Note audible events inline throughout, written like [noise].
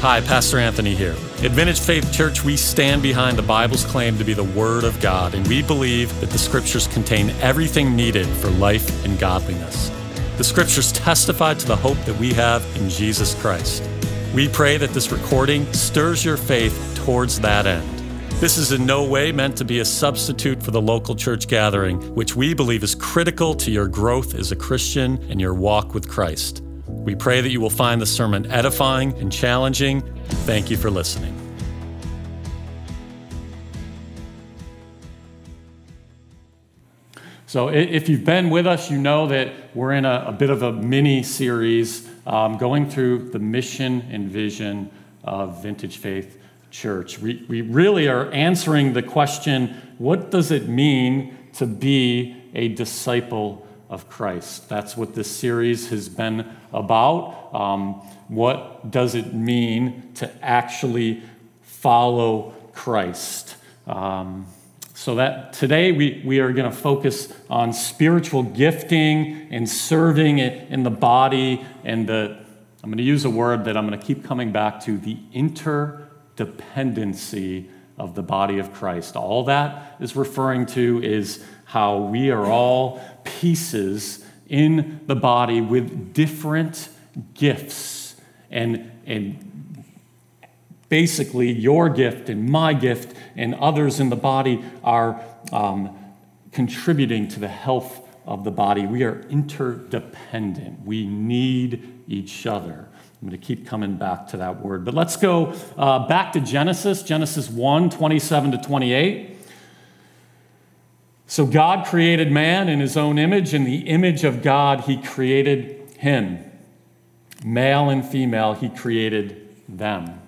Hi, Pastor Anthony here. At Vintage Faith Church, we stand behind the Bible's claim to be the Word of God, and we believe that the Scriptures contain everything needed for life and godliness. The Scriptures testify to the hope that we have in Jesus Christ. We pray that this recording stirs your faith towards that end. This is in no way meant to be a substitute for the local church gathering, which we believe is critical to your growth as a Christian and your walk with Christ. We pray that you will find the sermon edifying and challenging. Thank you for listening. So, if you've been with us, you know that we're in a, a bit of a mini series um, going through the mission and vision of Vintage Faith Church. We, we really are answering the question what does it mean to be a disciple of Christ? That's what this series has been about. Um, what does it mean to actually follow Christ? Um, so that today we, we are going to focus on spiritual gifting and serving in the body and the i'm going to use a word that i'm going to keep coming back to the interdependency of the body of christ all that is referring to is how we are all pieces in the body with different gifts and, and basically your gift and my gift and others in the body are um, contributing to the health of the body. We are interdependent. We need each other. I'm going to keep coming back to that word. But let's go uh, back to Genesis, Genesis 1 27 to 28. So God created man in his own image. In the image of God, he created him. Male and female, he created them.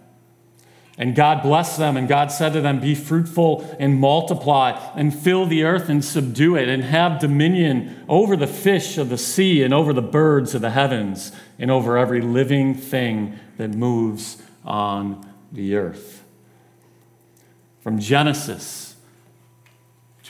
And God blessed them, and God said to them, Be fruitful and multiply, and fill the earth and subdue it, and have dominion over the fish of the sea, and over the birds of the heavens, and over every living thing that moves on the earth. From Genesis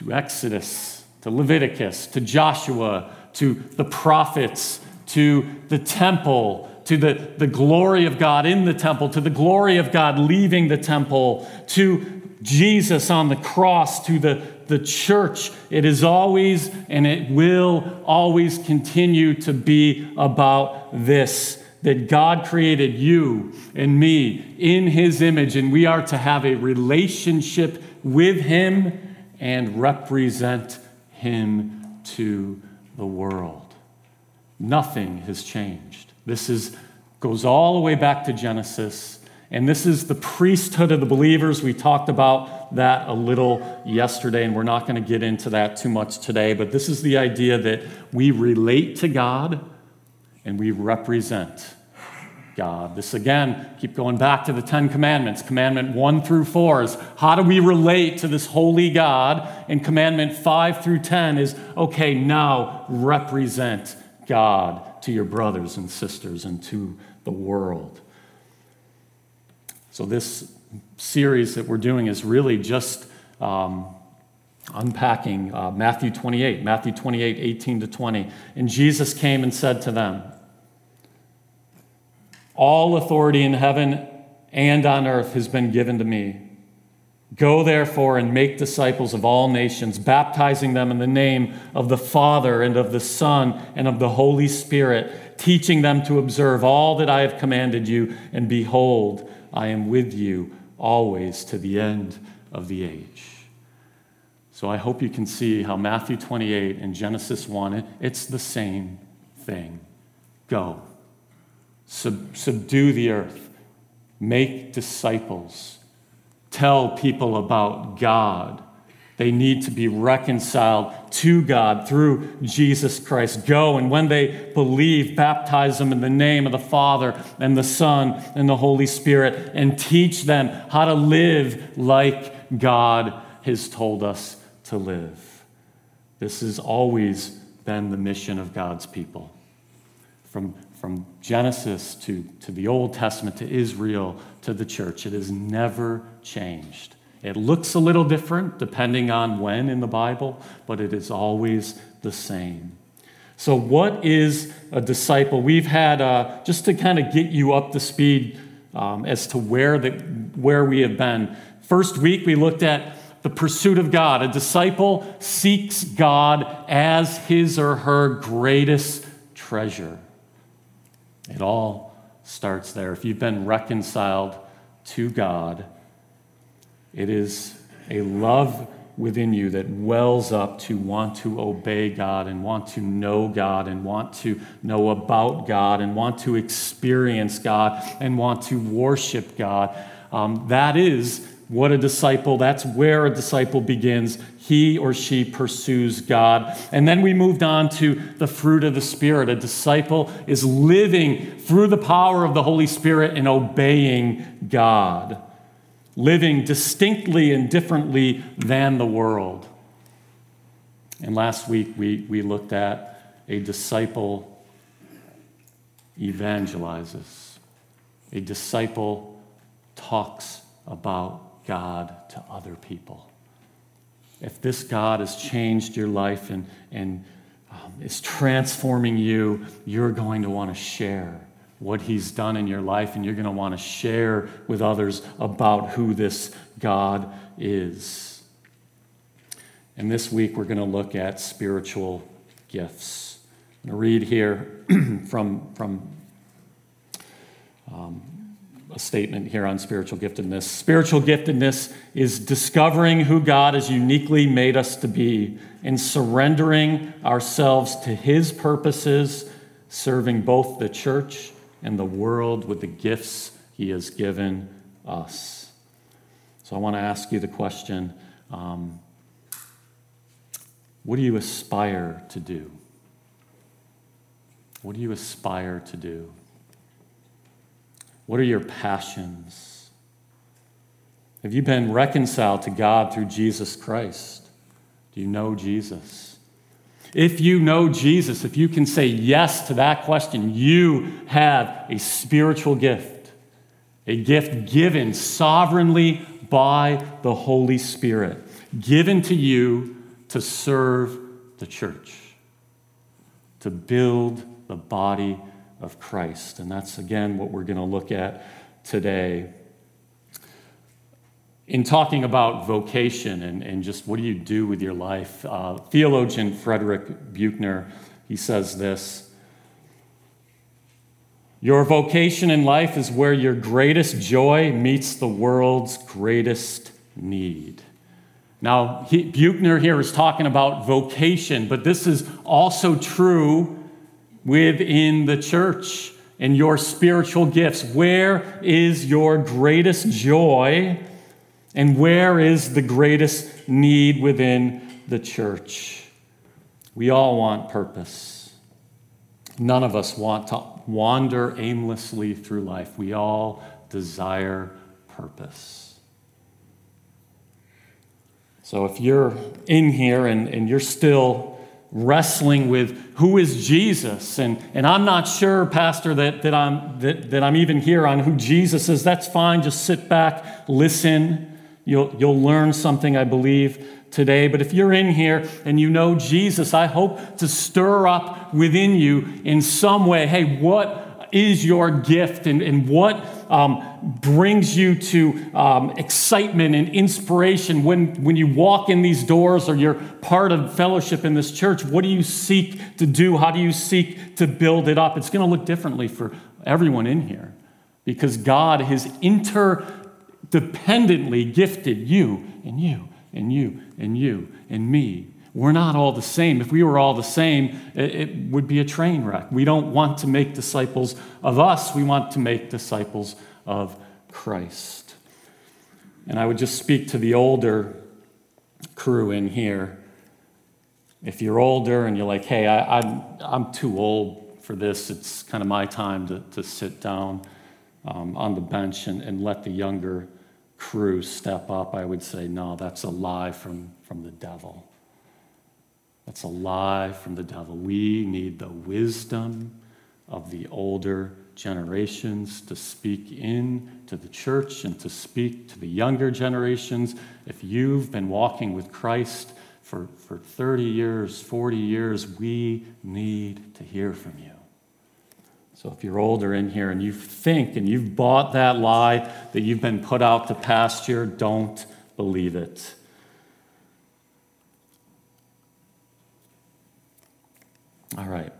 to Exodus to Leviticus to Joshua to the prophets to the temple to the, the glory of God in the temple, to the glory of God leaving the temple, to Jesus on the cross, to the, the church. It is always and it will always continue to be about this that God created you and me in His image, and we are to have a relationship with Him and represent Him to the world. Nothing has changed. This is, goes all the way back to Genesis. And this is the priesthood of the believers. We talked about that a little yesterday, and we're not going to get into that too much today. But this is the idea that we relate to God and we represent God. This again, keep going back to the Ten Commandments. Commandment one through four is how do we relate to this holy God? And commandment five through 10 is okay, now represent God to your brothers and sisters and to the world. So, this series that we're doing is really just um, unpacking uh, Matthew 28, Matthew 28, 18 to 20. And Jesus came and said to them, All authority in heaven and on earth has been given to me. Go therefore and make disciples of all nations, baptizing them in the name of the Father and of the Son and of the Holy Spirit, teaching them to observe all that I have commanded you. And behold, I am with you always to the end of the age. So I hope you can see how Matthew 28 and Genesis 1, it's the same thing. Go, Sub- subdue the earth, make disciples tell people about God. They need to be reconciled to God through Jesus Christ. Go, and when they believe, baptize them in the name of the Father and the Son and the Holy Spirit, and teach them how to live like God has told us to live. This has always been the mission of God's people. From, from Genesis to, to the Old Testament to Israel to the church. It has never changed. It looks a little different depending on when in the Bible, but it is always the same. So, what is a disciple? We've had, uh, just to kind of get you up to speed um, as to where, the, where we have been. First week, we looked at the pursuit of God. A disciple seeks God as his or her greatest treasure. It all starts there. If you've been reconciled to God, it is a love within you that wells up to want to obey God and want to know God and want to know about God and want to experience God and want to worship God. Um, that is what a disciple, that's where a disciple begins. He or she pursues God. And then we moved on to the fruit of the Spirit. A disciple is living through the power of the Holy Spirit and obeying God living distinctly and differently than the world. And last week we, we looked at a disciple evangelizes, a disciple talks about God to other people. If this God has changed your life and, and um, is transforming you, you're going to want to share what he's done in your life, and you're going to want to share with others about who this God is. And this week, we're going to look at spiritual gifts. I'm going to read here [clears throat] from, from um, a statement here on spiritual giftedness. Spiritual giftedness is discovering who God has uniquely made us to be and surrendering ourselves to his purposes, serving both the church and the world with the gifts He has given us. So I want to ask you the question um, what do you aspire to do? What do you aspire to do? What are your passions? Have you been reconciled to God through Jesus Christ? Do you know Jesus? If you know Jesus, if you can say yes to that question, you have a spiritual gift, a gift given sovereignly by the Holy Spirit, given to you to serve the church, to build the body of Christ. And that's, again, what we're going to look at today in talking about vocation and, and just what do you do with your life, uh, theologian Frederick Buechner, he says this Your vocation in life is where your greatest joy meets the world's greatest need. Now, he, Buechner here is talking about vocation, but this is also true within the church and your spiritual gifts. Where is your greatest joy? And where is the greatest need within the church? We all want purpose. None of us want to wander aimlessly through life. We all desire purpose. So if you're in here and, and you're still wrestling with who is Jesus, and, and I'm not sure, Pastor, that, that, I'm, that, that I'm even here on who Jesus is, that's fine. Just sit back, listen You'll, you'll learn something, I believe, today. But if you're in here and you know Jesus, I hope to stir up within you in some way hey, what is your gift and, and what um, brings you to um, excitement and inspiration when, when you walk in these doors or you're part of fellowship in this church? What do you seek to do? How do you seek to build it up? It's going to look differently for everyone in here because God has interdependently gifted you and you and you and you and me. We're not all the same. If we were all the same, it, it, would be a train wreck. We don't want to make disciples of us, we want to make disciples of Christ. And I would just speak to the older crew in here. If you're older and you're like, hey, I, I'm, I'm too old for this, it's kind of my time to, to sit down um, on the bench and, and let the younger crew step up, I would say, no, that's a lie from, from the devil. That's a lie from the devil. We need the wisdom of the older generations to speak in to the church and to speak to the younger generations. If you've been walking with Christ for, for 30 years, 40 years, we need to hear from you. So if you're older in here and you think and you've bought that lie that you've been put out to pasture, don't believe it. All right.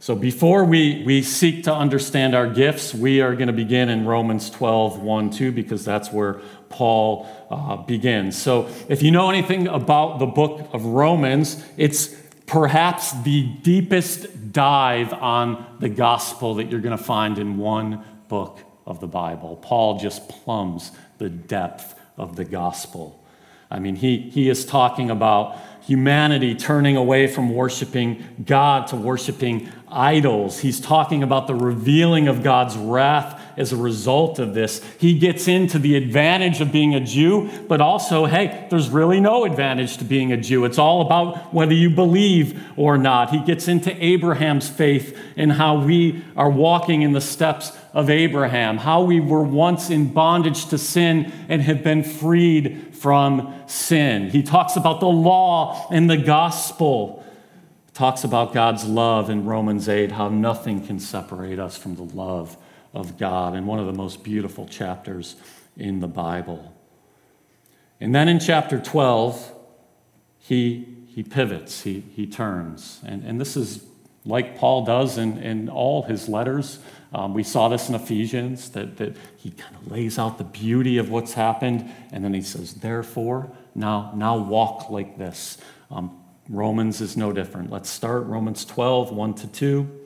So before we, we seek to understand our gifts, we are going to begin in Romans 12, 1, 2, because that's where Paul uh, begins. So if you know anything about the book of Romans, it's perhaps the deepest dive on the gospel that you're going to find in one book of the Bible. Paul just plumbs the depth of the gospel. I mean, he, he is talking about humanity turning away from worshiping God to worshiping idols. He's talking about the revealing of God's wrath as a result of this. He gets into the advantage of being a Jew, but also, hey, there's really no advantage to being a Jew. It's all about whether you believe or not. He gets into Abraham's faith and how we are walking in the steps of Abraham, how we were once in bondage to sin and have been freed from sin. He talks about the law and the gospel. Talks about God's love in Romans 8, how nothing can separate us from the love of God, and one of the most beautiful chapters in the Bible. And then in chapter 12, he, he pivots, he, he turns. And, and this is like Paul does in, in all his letters. Um, we saw this in Ephesians, that, that he kind of lays out the beauty of what's happened, and then he says, Therefore, now, now walk like this. Um, Romans is no different. Let's start Romans 12, 1 to 2.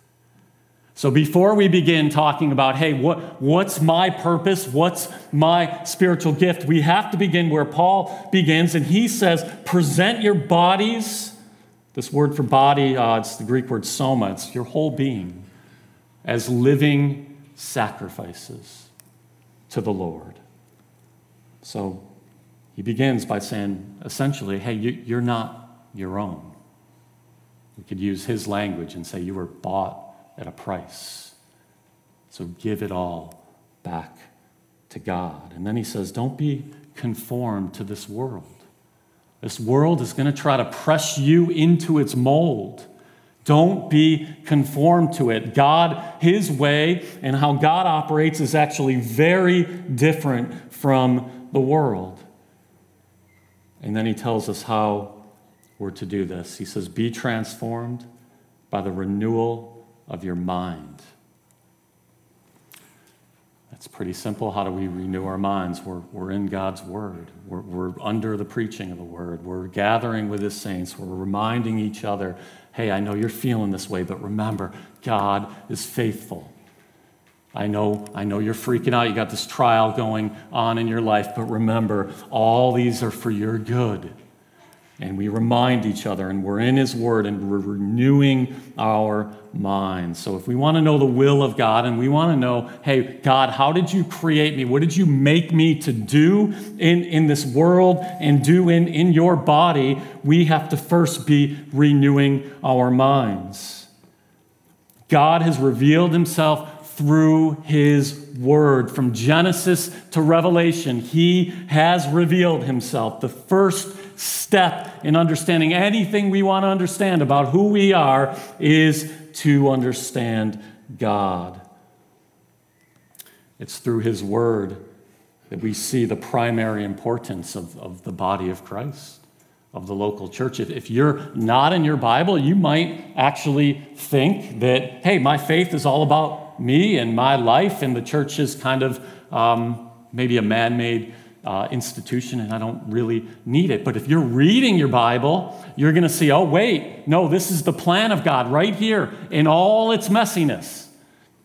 So before we begin talking about, hey, what, what's my purpose? What's my spiritual gift? We have to begin where Paul begins, and he says, present your bodies. This word for body, uh, it's the Greek word soma, it's your whole being, as living sacrifices to the Lord. So he begins by saying, essentially, hey, you, you're not your own. We could use his language and say, you were bought at a price. So give it all back to God. And then he says, Don't be conformed to this world. This world is going to try to press you into its mold. Don't be conformed to it. God, His way and how God operates is actually very different from the world. And then He tells us how we're to do this. He says, Be transformed by the renewal of your mind. That's pretty simple. How do we renew our minds? We're, we're in God's Word. We're, we're under the preaching of the Word. We're gathering with His saints. We're reminding each other hey, I know you're feeling this way, but remember, God is faithful. I know, I know you're freaking out. You got this trial going on in your life, but remember, all these are for your good and we remind each other, and we're in His Word, and we're renewing our minds. So, if we want to know the will of God, and we want to know, hey, God, how did you create me? What did you make me to do in, in this world and do in, in your body? We have to first be renewing our minds. God has revealed Himself through His Word. From Genesis to Revelation, He has revealed Himself. The first step in understanding anything we want to understand about who we are is to understand God. It's through His Word that we see the primary importance of, of the body of Christ, of the local church. If, if you're not in your Bible, you might actually think that, hey, my faith is all about me and my life, and the church is kind of um, maybe a man made uh, institution and I don't really need it. But if you're reading your Bible, you're going to see, oh, wait, no, this is the plan of God right here in all its messiness.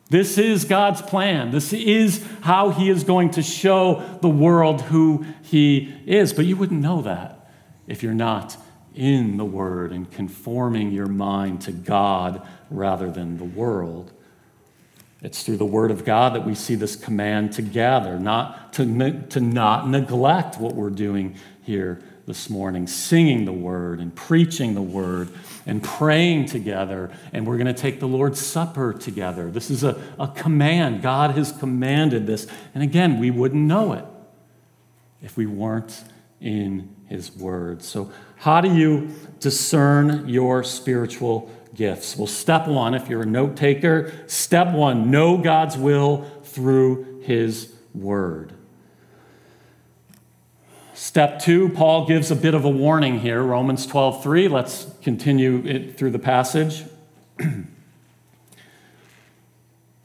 This is God's plan. This is how He is going to show the world who He is. But you wouldn't know that if you're not in the Word and conforming your mind to God rather than the world. It's through the Word of God that we see this command to gather, not to, to not neglect what we're doing here this morning, singing the Word and preaching the Word and praying together. And we're going to take the Lord's Supper together. This is a, a command. God has commanded this. And again, we wouldn't know it if we weren't in His Word. So, how do you discern your spiritual gifts? Well, step one, if you're a note taker, step one, know God's will through His Word. Step two, Paul gives a bit of a warning here, Romans 12, 3. Let's continue it through the passage. [clears throat]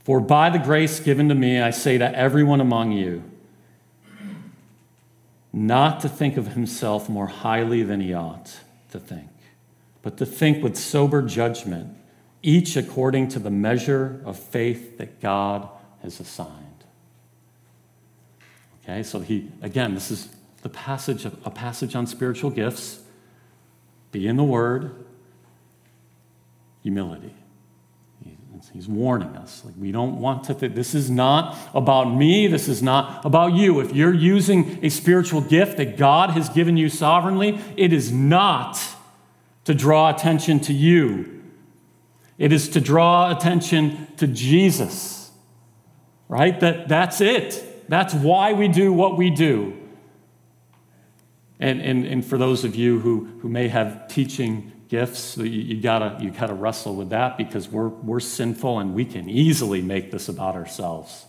For by the grace given to me, I say to everyone among you, not to think of himself more highly than he ought to think, but to think with sober judgment, each according to the measure of faith that God has assigned. Okay, so he, again, this is the passage, of, a passage on spiritual gifts. Be in the Word, humility. He's warning us. Like we don't want to think this is not about me, this is not about you. If you're using a spiritual gift that God has given you sovereignly, it is not to draw attention to you. It is to draw attention to Jesus. Right? That, that's it. That's why we do what we do. And, and, and for those of you who, who may have teaching gifts, you, you, gotta, you gotta wrestle with that because we're, we're sinful and we can easily make this about ourselves.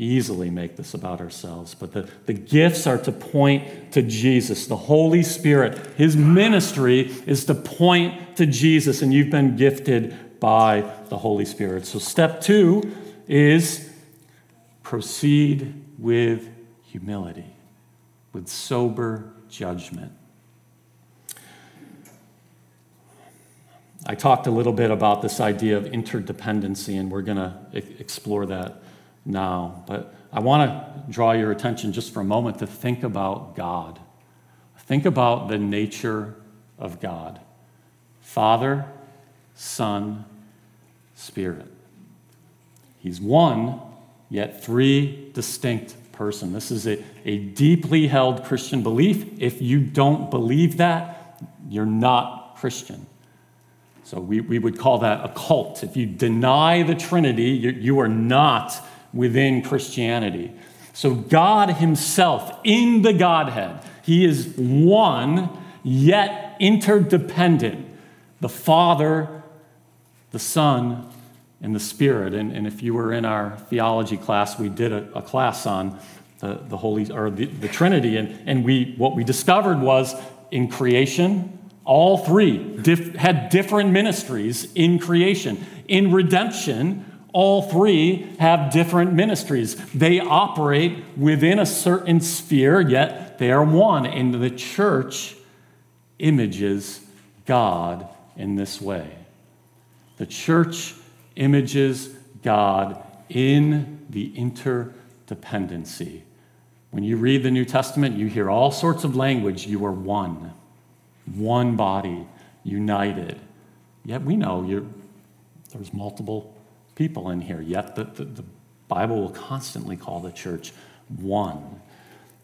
Easily make this about ourselves. But the, the gifts are to point to Jesus. The Holy Spirit, His ministry is to point to Jesus, and you've been gifted by the Holy Spirit. So, step two is proceed with humility, with sober judgment. I talked a little bit about this idea of interdependency, and we're going to explore that now. But I want to draw your attention just for a moment to think about God. Think about the nature of God Father, Son, Spirit. He's one, yet three distinct person. This is a, a deeply held Christian belief. If you don't believe that, you're not Christian. So we, we would call that a cult. If you deny the Trinity, you, you are not within Christianity. So God Himself in the Godhead, He is one, yet interdependent. The Father, the Son, and the Spirit. And, and if you were in our theology class, we did a, a class on the, the Holy or the, the Trinity. And, and we what we discovered was in creation, all three diff- had different ministries in creation. In redemption, all three have different ministries. They operate within a certain sphere, yet they are one. And the church images God in this way. The church images God in the interdependency. When you read the New Testament, you hear all sorts of language. You are one one body, united. Yet we know there's multiple people in here, yet the, the, the, Bible will constantly call the church one.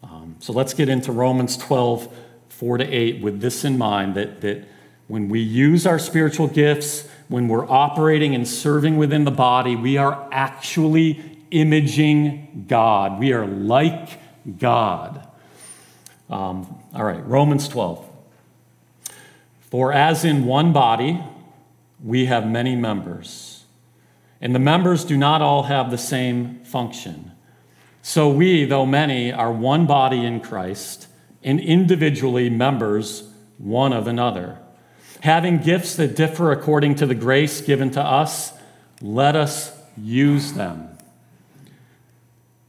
Um, so let's get into Romans 12, 4 to 8, with this in mind that, that when we use our spiritual gifts, when we're operating and serving within the body, we are actually imaging God. We are like God. Um, all right, Romans 12. For as in one body, we have many members, and the members do not all have the same function. So we, though many, are one body in Christ, and individually members one of another. Having gifts that differ according to the grace given to us, let us use them.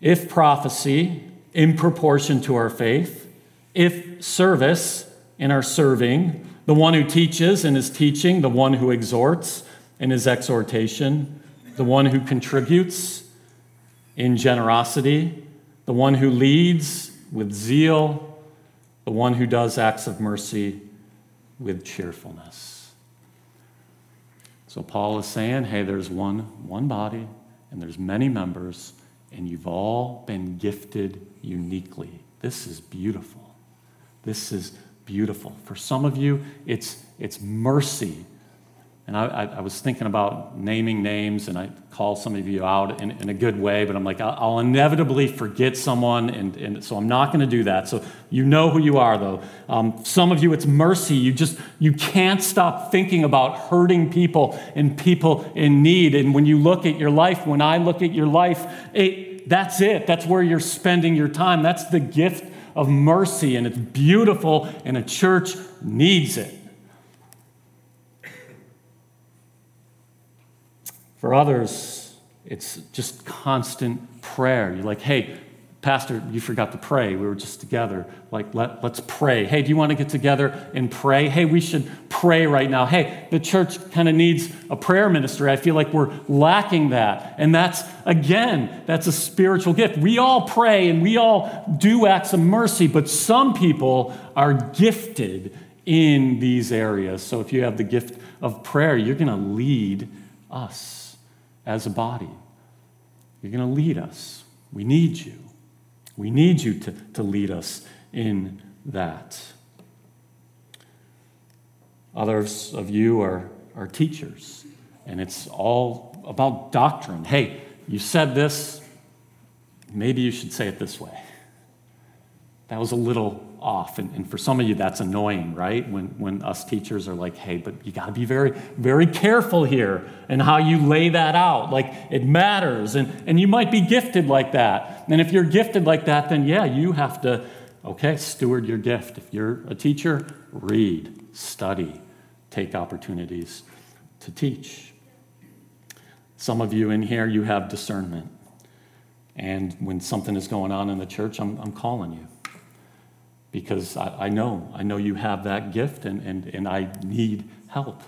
If prophecy, in proportion to our faith, if service, in our serving, the one who teaches in his teaching, the one who exhorts in his exhortation, the one who contributes in generosity, the one who leads with zeal, the one who does acts of mercy with cheerfulness. So Paul is saying, hey, there's one, one body, and there's many members, and you've all been gifted uniquely. This is beautiful. This is beautiful. For some of you, it's, it's mercy and I, I, I, was thinking about naming names, and I call some of you out in, in a good way, but I'm like, I'll, I'll inevitably forget someone, and, and so I'm not going to do that. So you know who you are, though. Um, some of you, it's mercy. You just you can't stop thinking about hurting people and people in need. And when you look at your life, when I look at your life, it, that's it. That's where you're spending your time. That's the gift of mercy, and it's beautiful, and a church needs it. For others, it's just constant prayer. You're like, hey, Pastor, you forgot to pray. We were just together. Like, let, let's pray. Hey, do you want to get together and pray? Hey, we should pray right now. Hey, the church kind of needs a prayer ministry. I feel like we're lacking that. And that's, again, that's a spiritual gift. We all pray and we all do acts of mercy, but some people are gifted in these areas. So if you have the gift of prayer, you're going to lead us as a body. You're going to lead us. We need you. We need you to, to lead us in that. Others of you are, are teachers, and it's all about doctrine. Hey, you said this, maybe you should say it this way. That was a little off. And, and for some of you, that's annoying, right? When, when us teachers are like, hey, but you got to be very, very careful here and how you lay that out. Like, it matters. And, and you might be gifted like that. And if you're gifted like that, then yeah, you have to, okay, steward your gift. If you're a teacher, read, study, take opportunities to teach. Some of you in here, you have discernment. And when something is going on in the church, I'm, I'm calling you because I, I, know, I know you have that gift and, and, and I need help.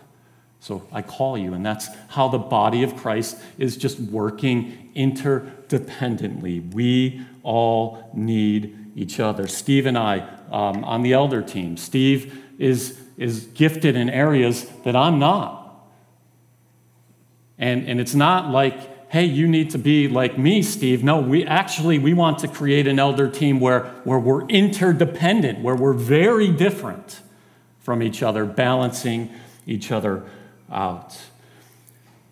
So I call you, and that's how the body of Christ is just working interdependently. We all need each other. Steve and I um, on the elder team, Steve is, is gifted in areas that I'm not. And, and it's not like hey, you need to be like me, Steve. No, we actually we want to create an elder team where, where we're interdependent, where we're very different from each other, balancing each other out.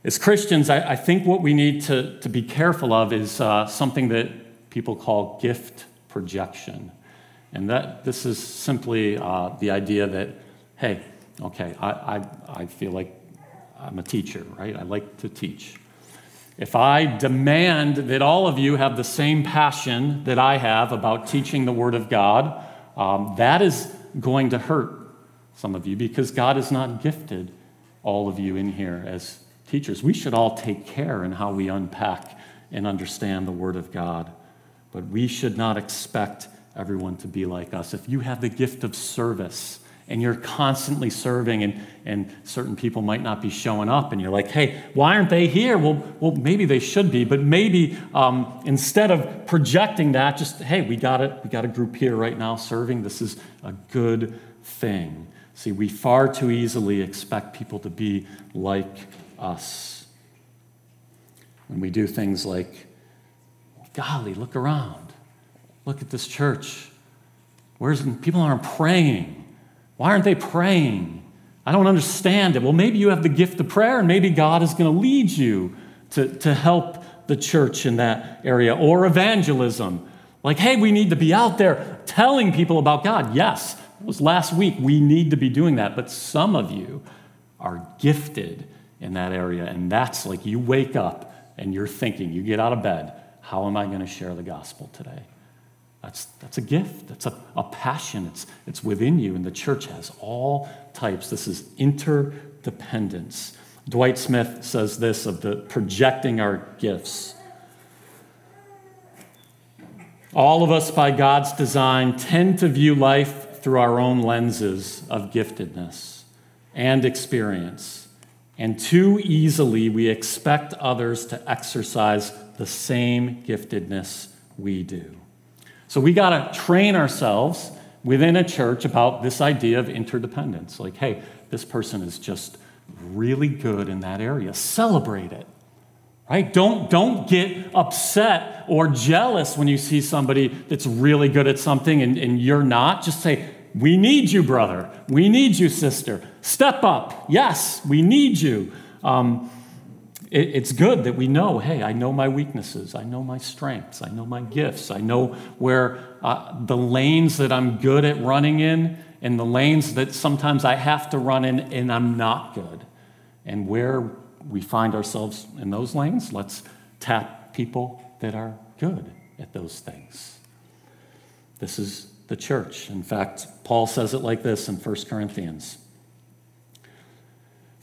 As Christians, I, I think what we need to, to be careful of is uh, something that people call gift projection. And that this is simply uh, the idea that, hey, okay, I, I, I feel like I'm a teacher, right? I like to teach. If I demand that all of you have the same passion that I have about teaching the Word of God, um, that is going to hurt some of you because God has not gifted all of you in here as teachers. We should all take care in how we unpack and understand the Word of God, but we should not expect everyone to be like us. If you have the gift of service, and you're constantly serving and, and certain people might not be showing up and you're like hey why aren't they here? Well, well maybe they should be but maybe um, instead of projecting that just hey we got it we got a group here right now serving. This is a good thing. See we far too easily expect people to be like us. When we do things like golly look around. Look at this church. Where's people aren't praying why aren't they praying? I don't understand it. Well, maybe you have the gift of prayer, and maybe God is going to lead you to, to help the church in that area. Or evangelism. Like, hey, we need to be out there telling people about God. Yes, it was last week. We need to be doing that. But some of you are gifted in that area. And that's like you wake up and you're thinking, you get out of bed, how am I going to share the gospel today? That's, that's a gift. That's a, a passion. It's, it's within you. And the church has all types. This is interdependence. Dwight Smith says this of the projecting our gifts. All of us, by God's design, tend to view life through our own lenses of giftedness and experience. And too easily, we expect others to exercise the same giftedness we do. So we got to train ourselves within a church about this idea of interdependence. Like, hey, this person is just really good in that area. Celebrate it. Right? Don't, don't get upset or jealous when you see somebody that's really good at something and, and you're not. Just say, We need you, brother. We need you, sister. Step up. Yes, we need you. Um, it, it's good that we know hey, I know my weaknesses, I know my strengths, I know my gifts, I know where uh, the lanes that I'm good at running in and the lanes that sometimes I have to run in and I'm not good. And where we find ourselves in those lanes, let's tap people that are good at those things. This is the church. In fact, Paul says it like this in 1 Corinthians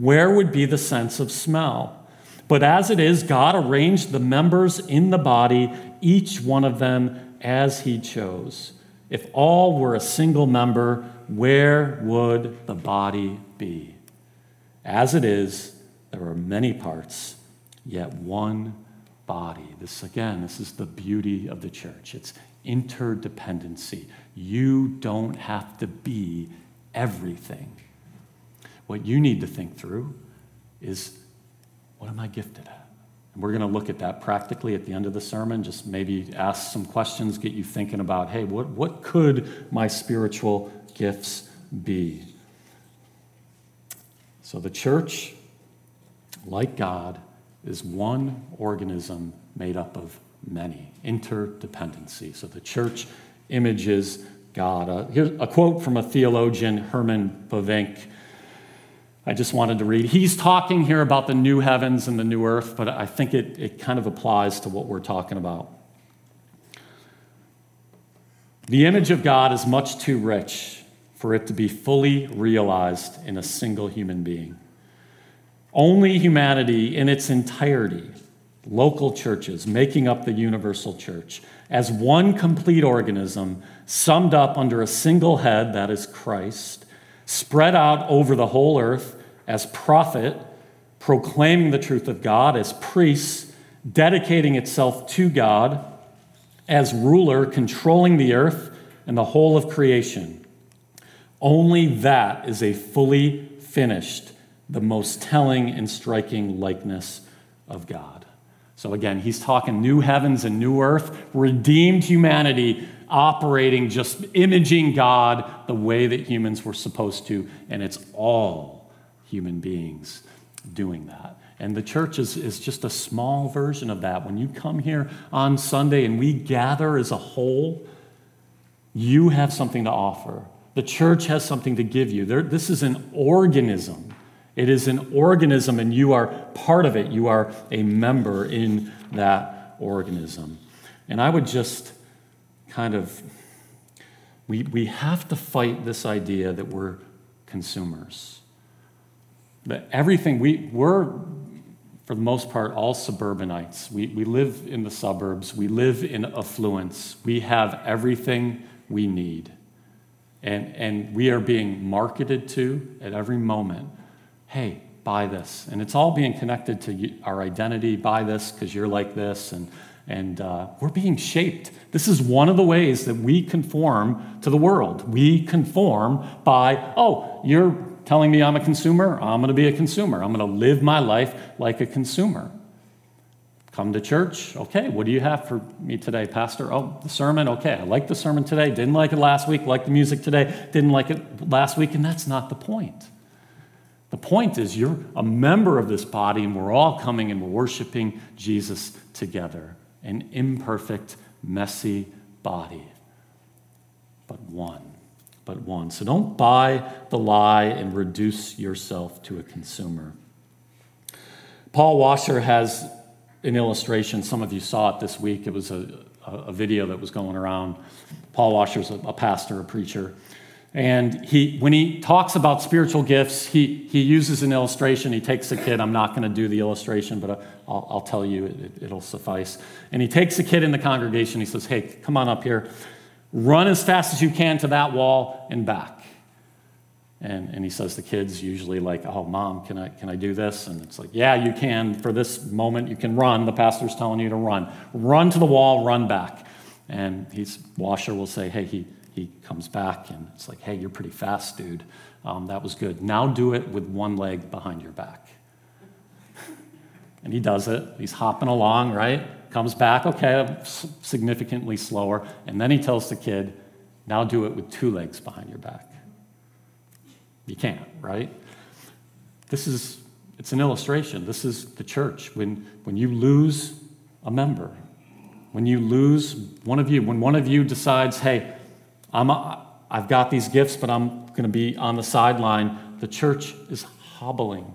where would be the sense of smell? But as it is, God arranged the members in the body, each one of them as He chose. If all were a single member, where would the body be? As it is, there are many parts, yet one body. This, again, this is the beauty of the church. It's interdependency. You don't have to be everything. What you need to think through is what am I gifted at? And we're going to look at that practically at the end of the sermon, just maybe ask some questions, get you thinking about hey, what, what could my spiritual gifts be? So the church like God, is one organism made up of many, interdependency. So the church images God. Uh, here's a quote from a theologian, Herman Bavinck. I just wanted to read. He's talking here about the new heavens and the new earth, but I think it, it kind of applies to what we're talking about. The image of God is much too rich for it to be fully realized in a single human being. Only humanity in its entirety, local churches making up the universal church, as one complete organism summed up under a single head, that is Christ, spread out over the whole earth as prophet, proclaiming the truth of God, as priest, dedicating itself to God, as ruler, controlling the earth and the whole of creation. Only that is a fully finished the most telling and striking likeness of God. So again, he's talking new heavens and new earth, redeemed humanity operating, just imaging God the way that humans were supposed to, and it's all human beings doing that. And the church is, is just a small version of that. When you come here on Sunday and we gather as a whole, you have something to offer. The church has something to give you. There, this is an organism it is an organism, and you are part of it. You are a member in that organism. And I would just kind of, we, we have to fight this idea that we're consumers. That everything, we, we're, for the most part, all suburbanites. We, we live in the suburbs, we live in affluence, we have everything we need. And, and we are being marketed to at every moment hey, buy this. And it's all being connected to our identity, buy this because you're like this. And, and uh, we're being shaped. This is one of the ways that we conform to the world. We conform by, oh, you're telling me I'm a consumer, I'm going to be a consumer. I'm going to live my life like a consumer. Come to church. Okay, what do you have for me today, Pastor? Oh, the sermon. Okay, I like the sermon today. Didn't like it last week. Like the music today. Didn't like it last week. And that's not the point. The point is, you're a member of this body, and we're all coming and we're worshiping Jesus together. An imperfect, messy body, but one. But one. So don't buy the lie and reduce yourself to a consumer. Paul Washer has an illustration. Some of you saw it this week. It was a, a video that was going around. Paul Washer's a, a pastor, a preacher. And he, when he talks about spiritual gifts, he, he uses an illustration. He takes a kid. I'm not going to do the illustration, but uh, I'll, I'll tell you it, it'll suffice. And he takes a kid in the congregation. He says, Hey, come on up here. Run as fast as you can to that wall and back. And, and he says the kids usually like, oh, mom, can I, can I do this? And it's like, yeah, you can. For this moment, you can run. The pastor's telling you to run. Run to the wall, run back. And he's, Washer will say, hey, he, he comes back and it's like, hey, you're pretty fast, dude. Um, that was good. Now do it with one leg behind your back. [laughs] and he does it. He's hopping along, right? Comes back, okay, significantly slower. And then he tells the kid, now do it with two legs behind your back. You can't, right? This is, it's an illustration. This is the church. When, when you lose a member, when you lose one of you, when one of you decides, hey, I'm a, I've got these gifts, but I'm going to be on the sideline, the church is hobbling,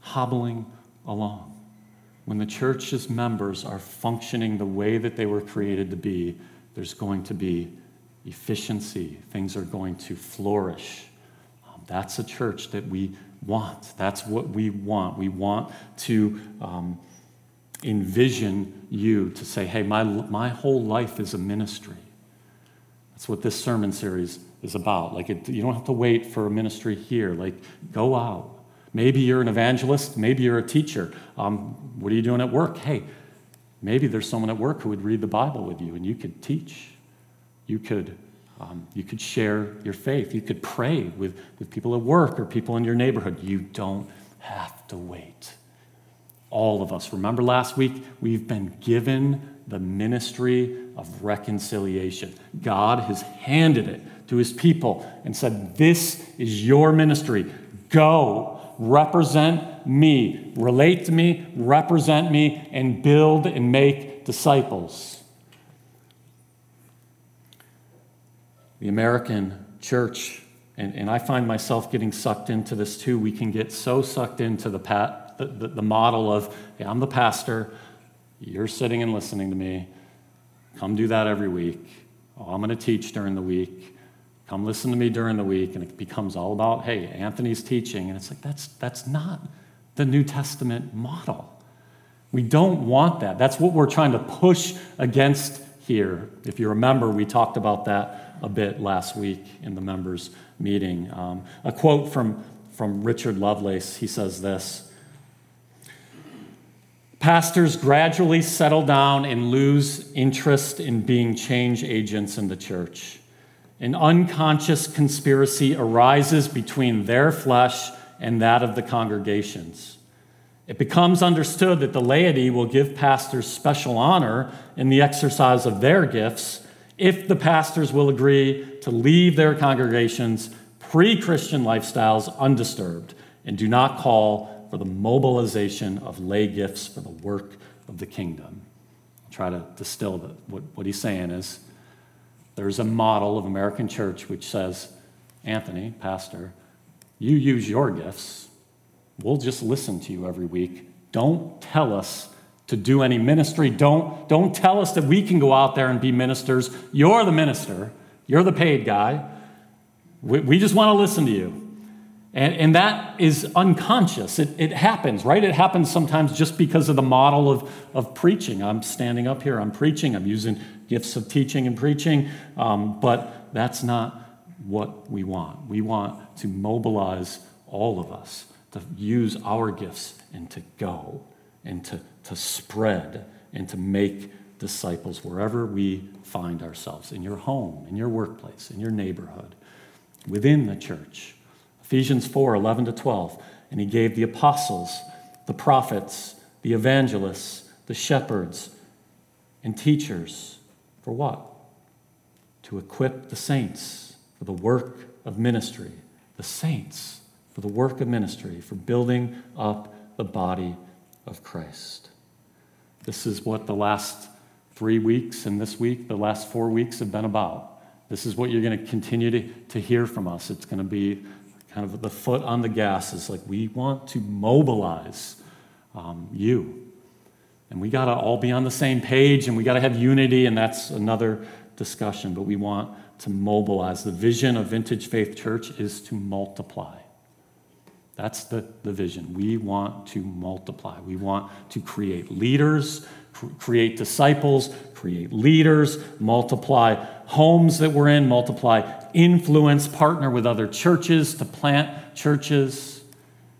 hobbling along. When the church's members are functioning the way that they were created to be, there's going to be efficiency, things are going to flourish. Um, that's a church that we want. That's what we want. We want to um, envision you to say, hey, my, my whole life is a ministry. That's what this sermon series is about. Like, it, you don't have to wait for a ministry here. Like, go out. Maybe you're an evangelist. Maybe you're a teacher. Um, what are you doing at work? Hey, maybe there's someone at work who would read the Bible with you and you could teach. You could, um, you could share your faith. You could pray with, with people at work or people in your neighborhood. You don't have to wait. All of us. Remember last week? We've been given the ministry of reconciliation. God has handed it to his people and said, This is your ministry. Go, represent me, relate to me, represent me, and build and make disciples. the American church, and, and I find myself getting sucked into this too. We can get so sucked into the, pat, the, the, the model of, I'm the pastor, you're sitting and listening to me. Come do that every week. Oh, I'm going to teach during the week. Come listen to me during the week. And it becomes all about, hey, Anthony's teaching. And it's like, that's, that's not the New Testament model. We don't want that. That's what we're trying to push against here. If you remember, we talked about that a bit last week in the members' meeting. Um, a quote from, from Richard Lovelace he says this Pastors gradually settle down and lose interest in being change agents in the church. An unconscious conspiracy arises between their flesh and that of the congregations. It becomes understood that the laity will give pastors special honor in the exercise of their gifts if the pastors will agree to leave their congregations' pre Christian lifestyles undisturbed and do not call for the mobilization of lay gifts for the work of the kingdom. I'll try to distill the, what, what he's saying is there's a model of American church which says, Anthony, pastor, you use your gifts. We'll just listen to you every week. Don't tell us to do any ministry. Don't, don't tell us that we can go out there and be ministers. You're the minister, you're the paid guy. We, we just want to listen to you. And, and that is unconscious. It, it happens, right? It happens sometimes just because of the model of, of preaching. I'm standing up here, I'm preaching, I'm using gifts of teaching and preaching, um, but that's not what we want. We want to mobilize all of us to use our gifts and to go and to to spread and to make disciples wherever we find ourselves in your home, in your workplace, in your neighborhood, within the church. Ephesians 4 11 to 12. And he gave the apostles, the prophets, the evangelists, the shepherds, and teachers for what? To equip the saints for the work of ministry. The saints for the work of ministry, for building up the body of Christ. This is what the last three weeks and this week, the last four weeks have been about. This is what you're going to continue to, to hear from us. It's going to be kind of the foot on the gas. is like we want to mobilize um, you. And we got to all be on the same page and we got to have unity, and that's another discussion, but we want to mobilize. The vision of Vintage Faith Church is to multiply. That's the, the vision. We want to multiply. We want to create leaders, cr- create disciples, create leaders, multiply homes that we're in, multiply influence, partner with other churches to plant churches,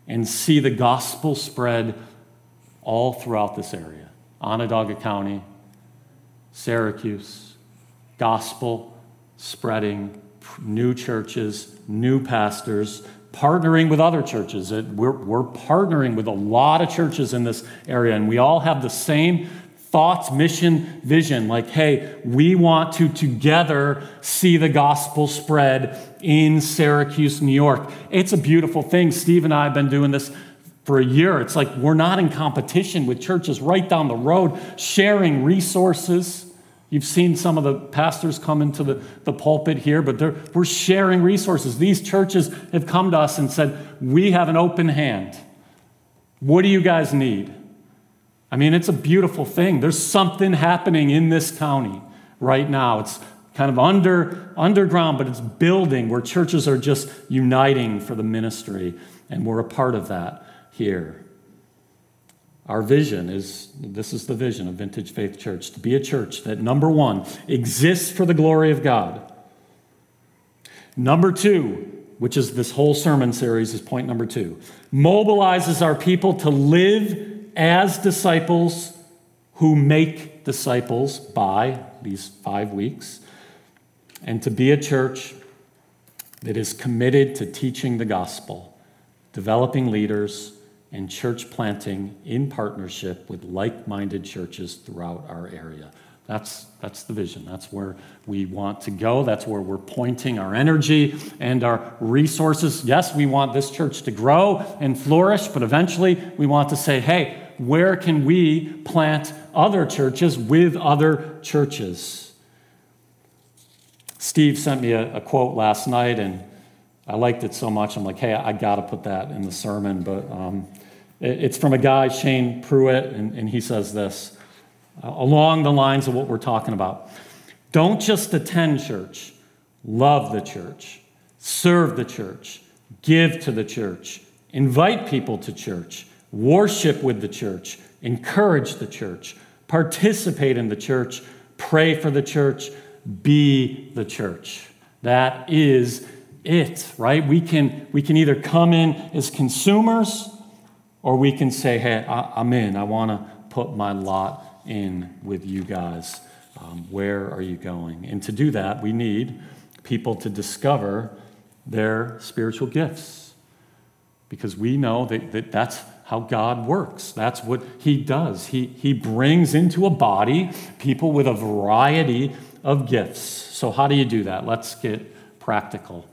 and see the gospel spread all throughout this area Onondaga County, Syracuse, gospel spreading, new churches, new pastors, partnering with other churches. We're, we're partnering with a lot of churches in this area, and we all have the same thoughts, mission, vision. Like, hey, we want to together see the gospel spread in Syracuse, New York. It's a beautiful thing. Steve and I have been doing this for a year. It's like we're not in competition with churches right down the road, sharing resources. You've seen some of the pastors come into the, the pulpit here, but we're sharing resources. These churches have come to us and said, We have an open hand. What do you guys need? I mean, it's a beautiful thing. There's something happening in this county right now. It's kind of under, underground, but it's building where churches are just uniting for the ministry, and we're a part of that here. Our vision is this is the vision of Vintage Faith Church to be a church that, number one, exists for the glory of God. Number two, which is this whole sermon series, is point number two, mobilizes our people to live as disciples who make disciples by these five weeks, and to be a church that is committed to teaching the gospel, developing leaders, and church planting in partnership with like minded churches throughout our area. That's, that's the vision. That's where we want to go. That's where we're pointing our energy and our resources. Yes, we want this church to grow and flourish, but eventually we want to say, hey, where can we plant other churches with other churches? Steve sent me a, a quote last night, and I liked it so much. I'm like, hey, I got to put that in the sermon. But um, it, it's from a guy, Shane Pruitt, and, and he says this uh, along the lines of what we're talking about. Don't just attend church, love the church, serve the church, give to the church, invite people to church, worship with the church, encourage the church, participate in the church, pray for the church, be the church. That is it, right? We can, we can either come in as consumers or we can say, hey, I, am in. I want to put my lot in with you guys. Um, where are you going? And to do that, we need people to discover their spiritual gifts because we know that, that that's how God works. That's what He does. He, he brings into a body people with a variety of gifts. So, how do you do that? Let's get practical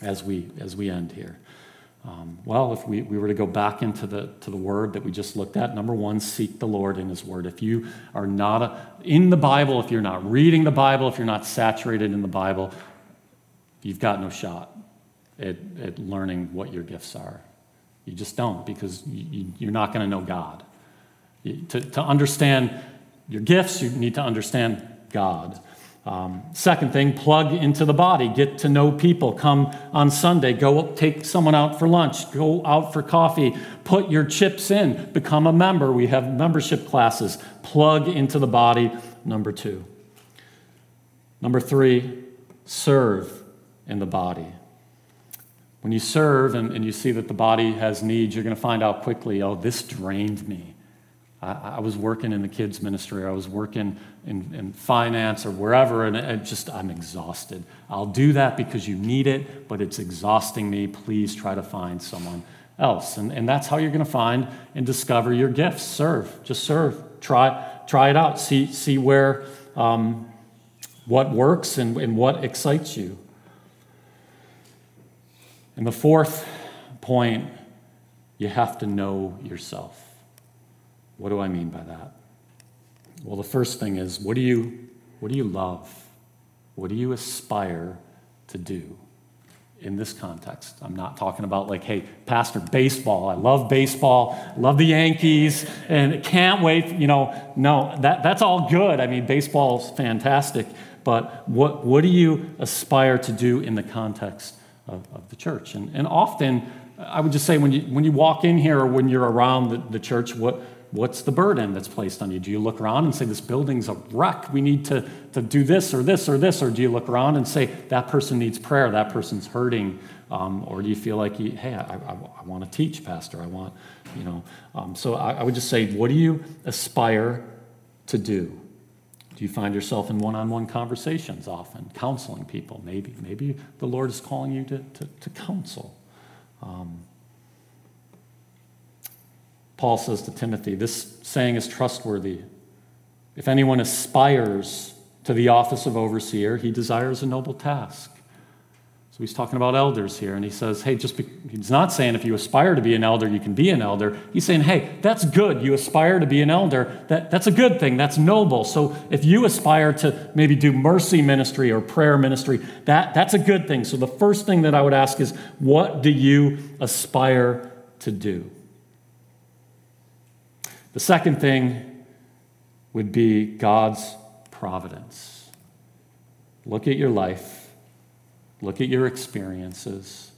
as we, as we end here? Um, well, if we, we were to go back into the, to the word that we just looked at, number one, seek the Lord in His word. If you are not a, in the Bible, if you're not reading the Bible, if you're not saturated in the Bible, you've got no shot at, at learning what your gifts are. You just don't because you, you're not going to know God. To, to understand your gifts, you need to understand God. Um, second thing, plug into the body, get to know people. Come on Sunday, go up, take someone out for lunch, go out for coffee, put your chips in, become a member. We have membership classes. Plug into the body, number two. Number three, serve in the body. When you serve and, and you see that the body has needs, you're going to find out quickly oh, this drained me. I, I was working in the kids' ministry, or I was working in, in finance or wherever, and it just, I'm exhausted. I'll do that because you need it, but it's exhausting me. Please try to find someone else. And, and that's how you're going to find and discover your gifts. Serve, just serve. Try, try it out. See, see where, um, what works and, and what excites you. And the fourth point, you have to know yourself. What do I mean by that? Well, the first thing is what do you, what do you love? What do you aspire to do in this context? I'm not talking about like, hey, Pastor, baseball. I love baseball, love the Yankees, and can't wait. You know, no, that, that's all good. I mean, baseball's fantastic. but what, what do you aspire to do in the context of, of the church? And, and often, I would just say when you, when you walk in here or when you're around the, the church, what, what's the burden that's placed on you? Do you look around and say, This building's a wreck, we need to, to do this or this or this? Or do you look around and say, That person needs prayer, that person's hurting? Um, or do you feel like, you, Hey, I, I, I want to teach, Pastor, I want, you know. Um, so I, I would just say, What do you aspire to do? Do you find yourself in one on one conversations often, counseling people? Maybe. Maybe the Lord is calling you to, to, to counsel. Um, Paul says to Timothy, this saying is trustworthy. If anyone aspires to the office of overseer, he desires a noble task. So he's talking about elders here, and he says, hey, just be, he's not saying if you aspire to be an elder, you can be an elder. He's saying, hey, that's good. You aspire to be an elder. That, that's a good thing. That's noble. So if you aspire to maybe do mercy ministry or prayer ministry, that, that's a good thing. So the first thing that I would ask is, what do you aspire to do? The second thing would be God's providence. Look at your life Look at your experiences.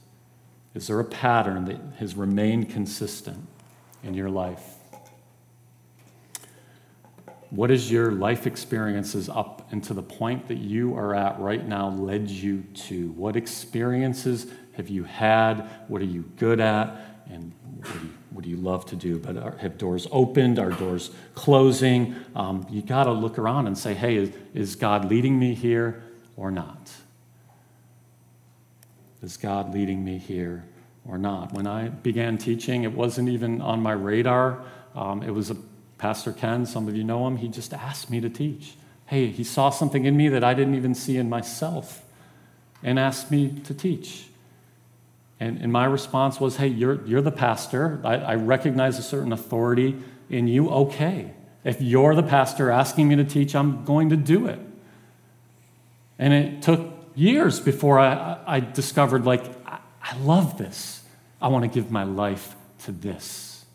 Is there a pattern that has remained consistent in your life? What is your life experiences up into the point that you are at right now led you to? What experiences have you had? What are you good at? And what do you, what do you love to do? But are, have doors opened? Are doors closing? Um, you got to look around and say, hey, is, is God leading me here or not? Is God leading me here or not? When I began teaching, it wasn't even on my radar. Um, it was a Pastor Ken, some of you know him, he just asked me to teach. Hey, he saw something in me that I didn't even see in myself and asked me to teach. And, and my response was, hey, you're, you're the pastor. I, I recognize a certain authority in you. Okay. If you're the pastor asking me to teach, I'm going to do it. And it took years before I, I discovered, like, I, I love this. I want to give my life to this.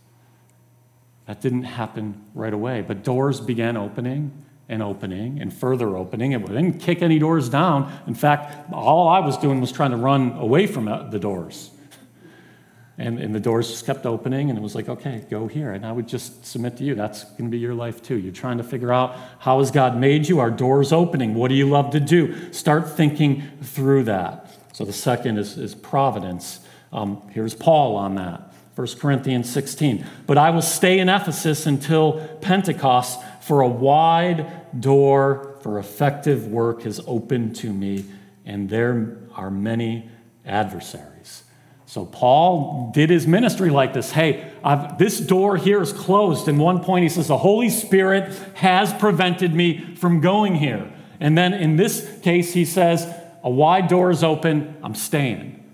That didn't happen right away, but doors began opening and opening and further opening. It didn't kick any doors down. In fact, all I was doing was trying to run away from uh, the doors. And, and the doors just kept opening, and it was like, okay, go here. And I would just submit to you, that's going to be your life too. You're trying to figure out how has God made you? Are doors opening? What do you love to do? Start thinking through that. So the second is, is providence. Um, here's Paul on that. 1 Corinthians 16. But I will stay in Ephesus until Pentecost, for a wide door for effective work is open to me, and there are many adversaries. So Paul did his ministry like this. Hey, I've, this door here is closed. In one point, he says, The Holy Spirit has prevented me from going here. And then in this case, he says, A wide door is open. I'm staying.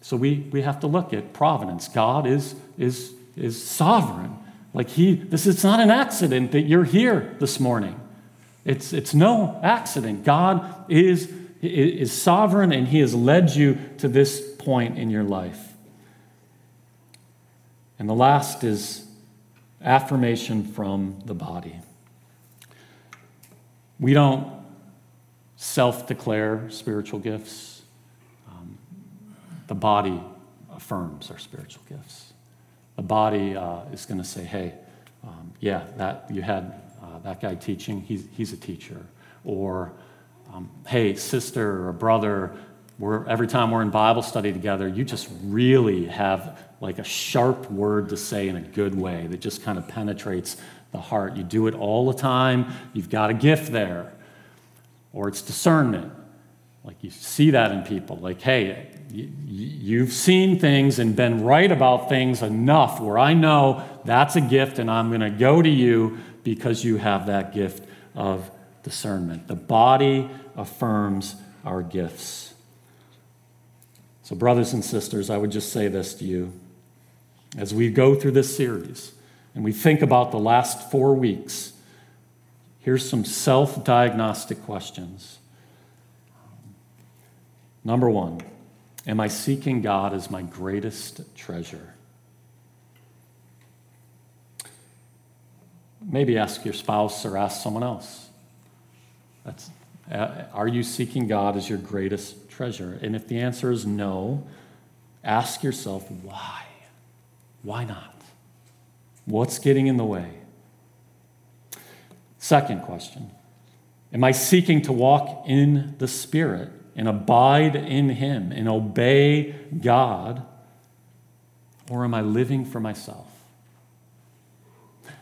So we, we have to look at providence. God is, is, is sovereign. Like he, this is not an accident that you're here this morning. It's, it's no accident. God is, is sovereign and he has led you to this point in your life. And the last is affirmation from the body. We don't self declare spiritual gifts, um, the body affirms our spiritual gifts. The body uh, is going to say, hey, um, yeah, that you had uh, that guy teaching, he's, he's a teacher. Or, um, hey, sister or brother, we're, every time we're in Bible study together, you just really have like a sharp word to say in a good way that just kind of penetrates the heart. You do it all the time, you've got a gift there. Or it's discernment. Like you see that in people. Like, hey, you've seen things and been right about things enough where I know that's a gift and I'm going to go to you because you have that gift of discernment. The body affirms our gifts. So, brothers and sisters, I would just say this to you. As we go through this series and we think about the last four weeks, here's some self diagnostic questions. Number one, am I seeking God as my greatest treasure? Maybe ask your spouse or ask someone else. That's, Uh, are you seeking God as your greatest treasure? And if the answer is no, ask yourself why? Why not? What's getting in the way? Second question Am I seeking to walk in the Spirit and abide in Him and obey God? Or am I living for myself?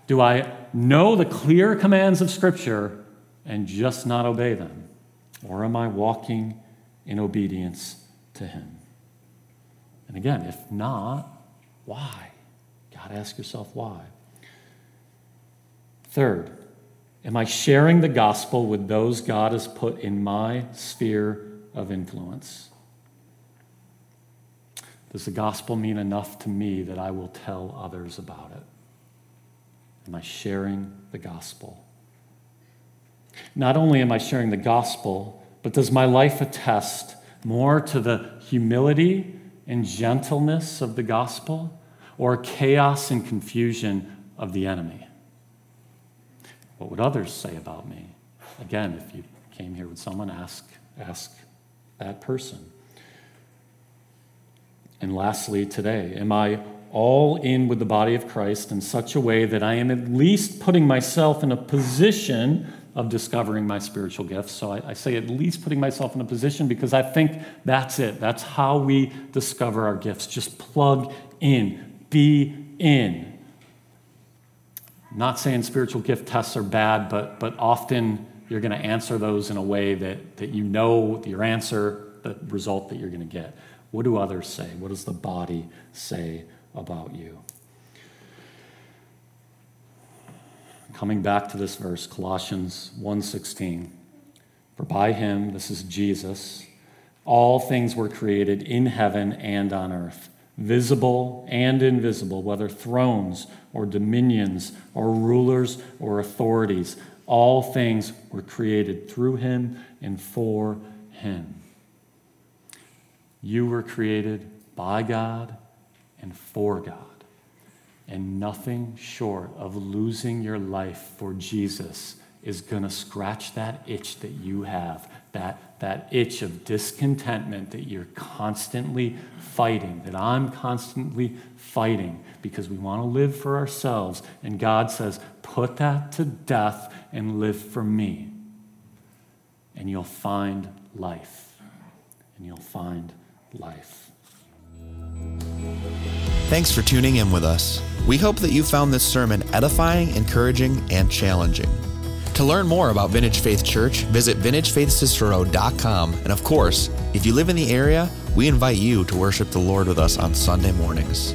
Do I know the clear commands of Scripture and just not obey them? Or am I walking in obedience to Him? And again, if not, why? God, ask yourself why. Third, am I sharing the gospel with those God has put in my sphere of influence? Does the gospel mean enough to me that I will tell others about it? Am I sharing the gospel? Not only am I sharing the gospel, but does my life attest more to the humility and gentleness of the gospel or chaos and confusion of the enemy? What would others say about me? Again, if you came here with someone, ask, ask that person. And lastly, today, am I all in with the body of Christ in such a way that I am at least putting myself in a position of discovering my spiritual gifts. So I, I, say at least putting myself in a position because I think that's it. That's how we discover our gifts. Just plug in, be in. not saying spiritual gift tests are bad, but, but often you're going to answer those in a way that, that you know your answer, the result that you're going to get. What do others say? What does the body say about you? Coming back to this verse, Colossians 1:16. For by him, this is Jesus, all things were created in heaven and on earth, visible and invisible, whether thrones or dominions or rulers or authorities. All things were created through him and for him. You were created by God and for God. And nothing short of losing your life for Jesus is going to scratch that itch that you have, that, that itch of discontentment that you're constantly fighting, that I'm constantly fighting because we want to live for ourselves. And God says, put that to death and live for me. And you'll find life. And you'll find life. Thanks for tuning in with us. We hope that you found this sermon edifying, encouraging, and challenging. To learn more about Vintage Faith Church, visit vintagefaithcicero.com. And of course, if you live in the area, we invite you to worship the Lord with us on Sunday mornings.